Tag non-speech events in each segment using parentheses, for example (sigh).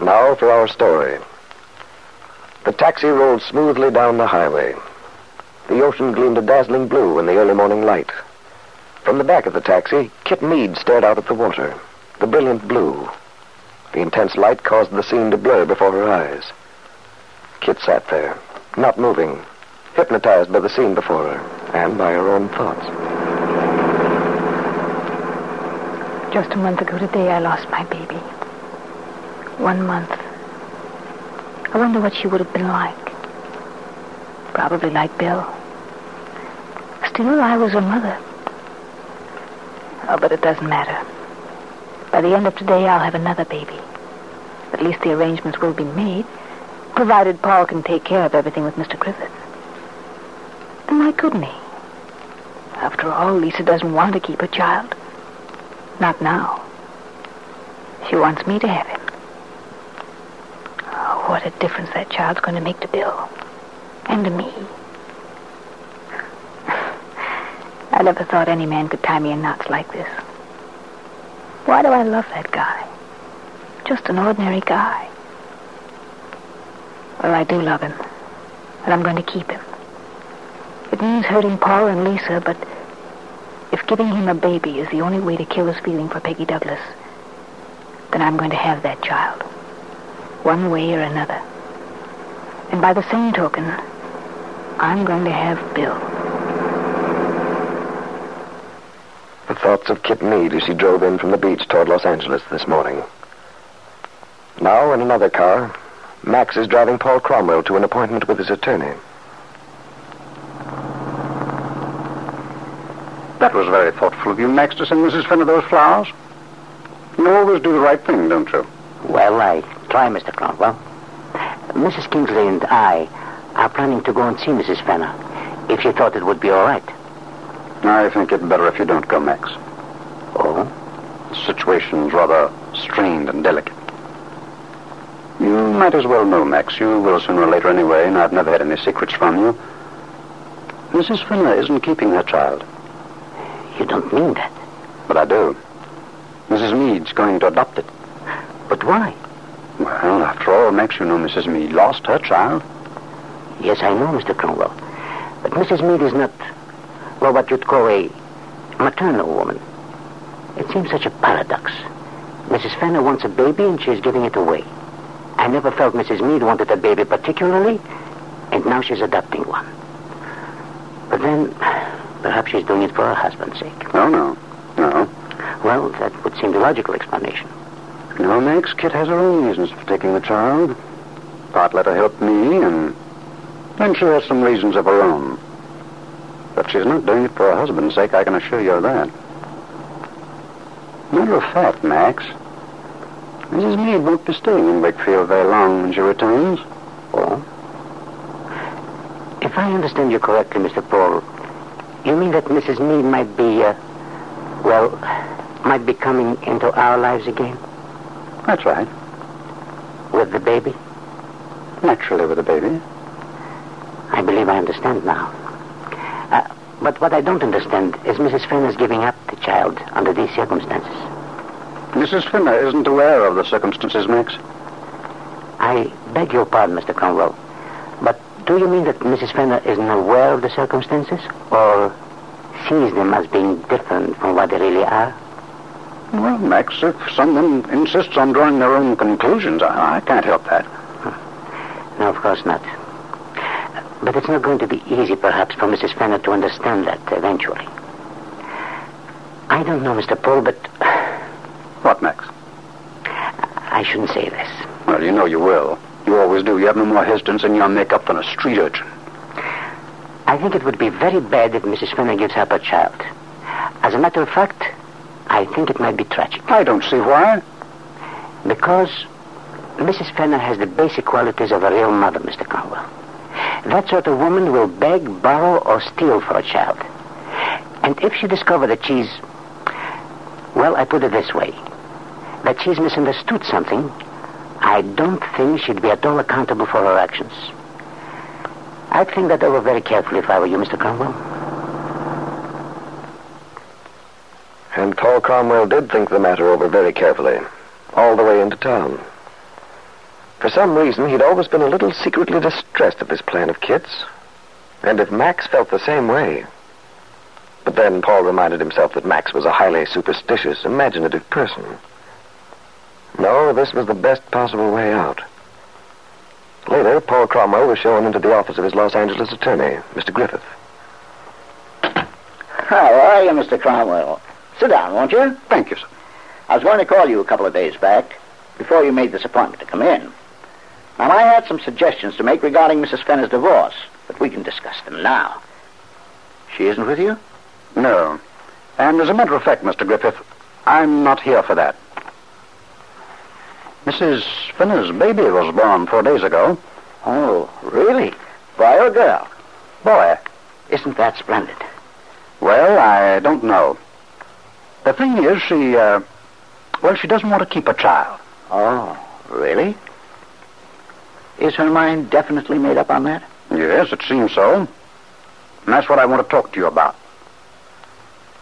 Now for our story. The taxi rolled smoothly down the highway. The ocean gleamed a dazzling blue in the early morning light. From the back of the taxi, Kit Mead stared out at the water, the brilliant blue. The intense light caused the scene to blur before her eyes. Kit sat there, not moving, hypnotized by the scene before her and by her own thoughts. Just a month ago today, I lost my baby. One month. I wonder what she would have been like. Probably like Bill. Still, I was her mother. Oh, but it doesn't matter. By the end of today, I'll have another baby. At least the arrangements will be made, provided Paul can take care of everything with Mr. Griffith. And why couldn't he? After all, Lisa doesn't want to keep her child. Not now. She wants me to have him. What a difference that child's going to make to Bill. And to me. I never thought any man could tie me in knots like this. Why do I love that guy? Just an ordinary guy. Well, I do love him. And I'm going to keep him. It means hurting Paul and Lisa, but if giving him a baby is the only way to kill his feeling for Peggy Douglas, then I'm going to have that child. One way or another. And by the same token, I'm going to have Bill. The thoughts of Kit Mead as she drove in from the beach toward Los Angeles this morning. Now, in another car, Max is driving Paul Cromwell to an appointment with his attorney. That was very thoughtful of you, Max, to send Mrs. Fenner those flowers. You always do the right thing, don't you? Well, I try, Mr. Cromwell. Mrs. Kingsley and I are planning to go and see Mrs. Fenner, if you thought it would be all right. I think it better if you don't go, Max. Oh? The situation's rather strained and delicate. You might as well know, Max. You will sooner or later anyway, and I've never had any secrets from you. Mrs. Fenner isn't keeping her child. You don't mean that. But I do. Mrs. Mead's going to adopt it. But why? Well, after all, Max, you know Mrs. Mead lost her child. Yes, I know, Mr. Cromwell. But Mrs. Mead is not, well, what you'd call a maternal woman. It seems such a paradox. Mrs. Fenner wants a baby and she's giving it away. I never felt Mrs. Mead wanted a baby particularly, and now she's adopting one. But then, perhaps she's doing it for her husband's sake. No, no. No. Well, that would seem the logical explanation. No, Max, Kit has her own reasons for taking the child. Part let her help me, and then she has some reasons of her own. But she's not doing it for her husband's sake, I can assure you of that. Matter of fact, Max, Mrs. Mead won't be staying in Wakefield very long when she returns. Oh? If I understand you correctly, Mr. Paul, you mean that Mrs. Mead might be, uh, well, might be coming into our lives again? That's right. With the baby? naturally with the baby. I believe I understand now. Uh, but what I don't understand is Mrs. Fenner's giving up the child under these circumstances. Mrs. Fenner isn't aware of the circumstances, Max. I beg your pardon, Mr. Cromwell. But do you mean that Mrs. Fenner isn't aware of the circumstances? Or sees them as being different from what they really are? Well, Max, if someone insists on drawing their own conclusions, I, I can't help that. No, of course not. But it's not going to be easy, perhaps, for Mrs. Fenner to understand that eventually. I don't know, Mr. Paul, but (sighs) What, Max? I shouldn't say this. Well, you know you will. You always do. You have no more hesitance in your makeup than a street urchin. I think it would be very bad if Mrs. Fenner gives up her child. As a matter of fact, I think it might be tragic. I don't see why. Because Mrs. Fenner has the basic qualities of a real mother, Mr. Cromwell. That sort of woman will beg, borrow, or steal for a child. And if she discovered that she's... Well, I put it this way. That she's misunderstood something, I don't think she'd be at all accountable for her actions. I'd think that over very carefully if I were you, Mr. Cromwell. And Paul Cromwell did think the matter over very carefully, all the way into town. For some reason, he'd always been a little secretly distressed at this plan of Kit's. And if Max felt the same way. But then Paul reminded himself that Max was a highly superstitious, imaginative person. No, this was the best possible way out. Later, Paul Cromwell was shown into the office of his Los Angeles attorney, Mr. Griffith. How are you, Mr. Cromwell? Sit down, won't you? Thank you, sir. I was going to call you a couple of days back, before you made this appointment to come in. Now, I had some suggestions to make regarding Mrs. Fenner's divorce, but we can discuss them now. She isn't with you? No. And as a matter of fact, Mr. Griffith, I'm not here for that. Mrs. Fenner's baby was born four days ago. Oh, really? Boy or girl? Boy. Isn't that splendid? Well, I don't know. The thing is, she, uh, well, she doesn't want to keep a child. Oh, really? Is her mind definitely made up on that? Yes, it seems so. And that's what I want to talk to you about.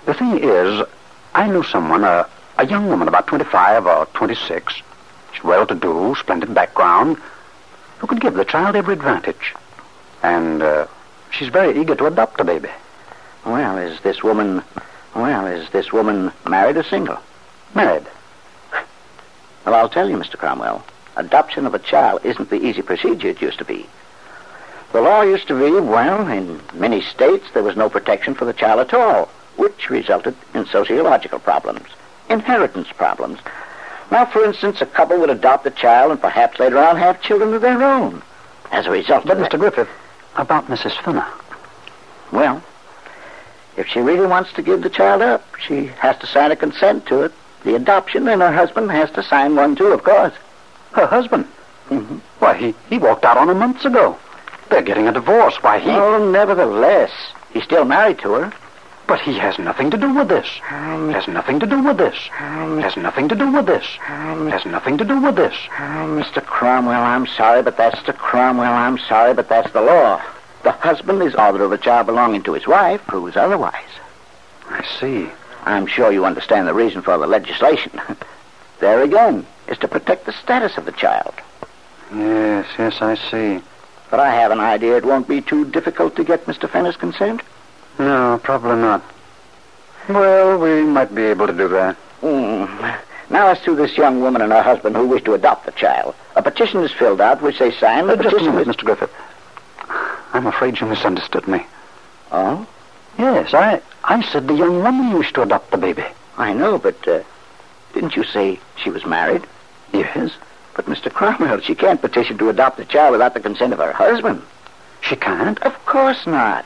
The thing is, I knew someone, a, a young woman about 25 or 26. She's well-to-do, splendid background, who could give the child every advantage. And uh, she's very eager to adopt a baby. Well, is this woman... Well, is this woman married or single? Married. (laughs) Well, I'll tell you, Mr. Cromwell. Adoption of a child isn't the easy procedure it used to be. The law used to be, well, in many states there was no protection for the child at all, which resulted in sociological problems, inheritance problems. Now, for instance, a couple would adopt a child and perhaps later on have children of their own. As a result But, Mr. that- Griffith, about Mrs. Fenner. Well, if she really wants to give the child up, she has to sign a consent to it, the adoption, and her husband has to sign one too, of course. Her husband? Mhm. Why, he, he walked out on her months ago. They're getting a divorce. Why, he... Oh, nevertheless, he's still married to her. But he has nothing to do with this. has nothing to do with this. has nothing to do with this. has nothing to do with this. Oh, Mr. Cromwell, I'm sorry, but that's the Cromwell. I'm sorry, but that's the law. The husband is author of a child belonging to his wife, proves otherwise. I see. I'm sure you understand the reason for the legislation. (laughs) there again, is to protect the status of the child. Yes, yes, I see. But I have an idea it won't be too difficult to get Mr. Fenner's consent. No, probably not. Well, we might be able to do that. Hmm. Now, as to this young woman and her husband who wish to adopt the child, a petition is filled out which they sign. The Uh, just a minute. Mr. Griffith. I'm afraid you misunderstood me. Oh, Yes, I, I said the young woman wished to adopt the baby. I know, but uh, didn't you say she was married? Yes. But, Mr. Cromwell, she can't petition to adopt the child without the consent of her husband. She can't. Of course not.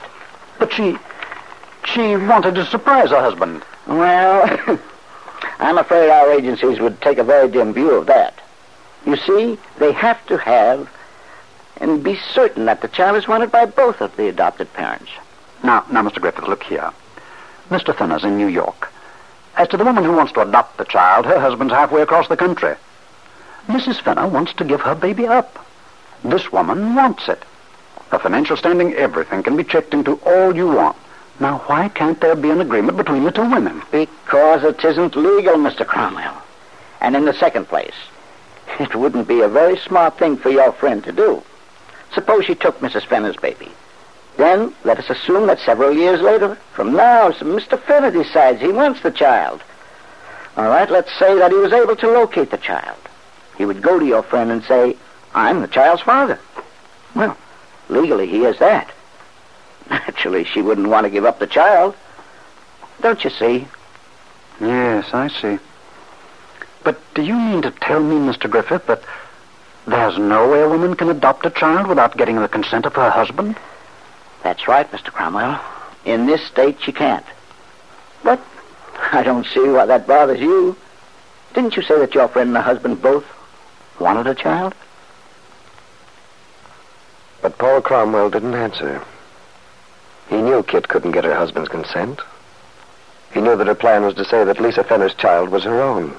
But she, she wanted to surprise her husband. Well, (laughs) I'm afraid our agencies would take a very dim view of that. You see, they have to have and be certain that the child is wanted by both of the adopted parents. Now, now, Mr. Griffith, look here. Mr. Fenner's in New York. As to the woman who wants to adopt the child, her husband's halfway across the country. Mrs. Fenner wants to give her baby up. This woman wants it. Her financial standing, everything can be checked into all you want. Now, why can't there be an agreement between the two women? Because it isn't legal, Mr. Cromwell. And in the second place, it wouldn't be a very smart thing for your friend to do. Suppose she took Mrs. Fenner's baby. Then let us assume that several years later, from now, Mr. Fenner decides he wants the child. All right, let's say that he was able to locate the child. He would go to your friend and say, I'm the child's father. Well, legally he is that. (laughs) Naturally, she wouldn't want to give up the child. Don't you see? Yes, I see. But do you mean to tell me, Mr. Griffith, that there's no way a woman can adopt a child without getting the consent of her husband? That's right, Mr. Cromwell. In this state, she can't. But I don't see why that bothers you. Didn't you say that your friend and her husband both wanted a child? But Paul Cromwell didn't answer. He knew Kit couldn't get her husband's consent. He knew that her plan was to say that Lisa Fenner's child was her own.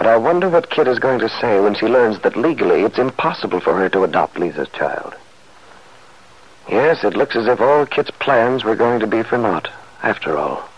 But I wonder what Kit is going to say when she learns that legally it's impossible for her to adopt Lisa's child. Yes, it looks as if all Kit's plans were going to be for naught, after all.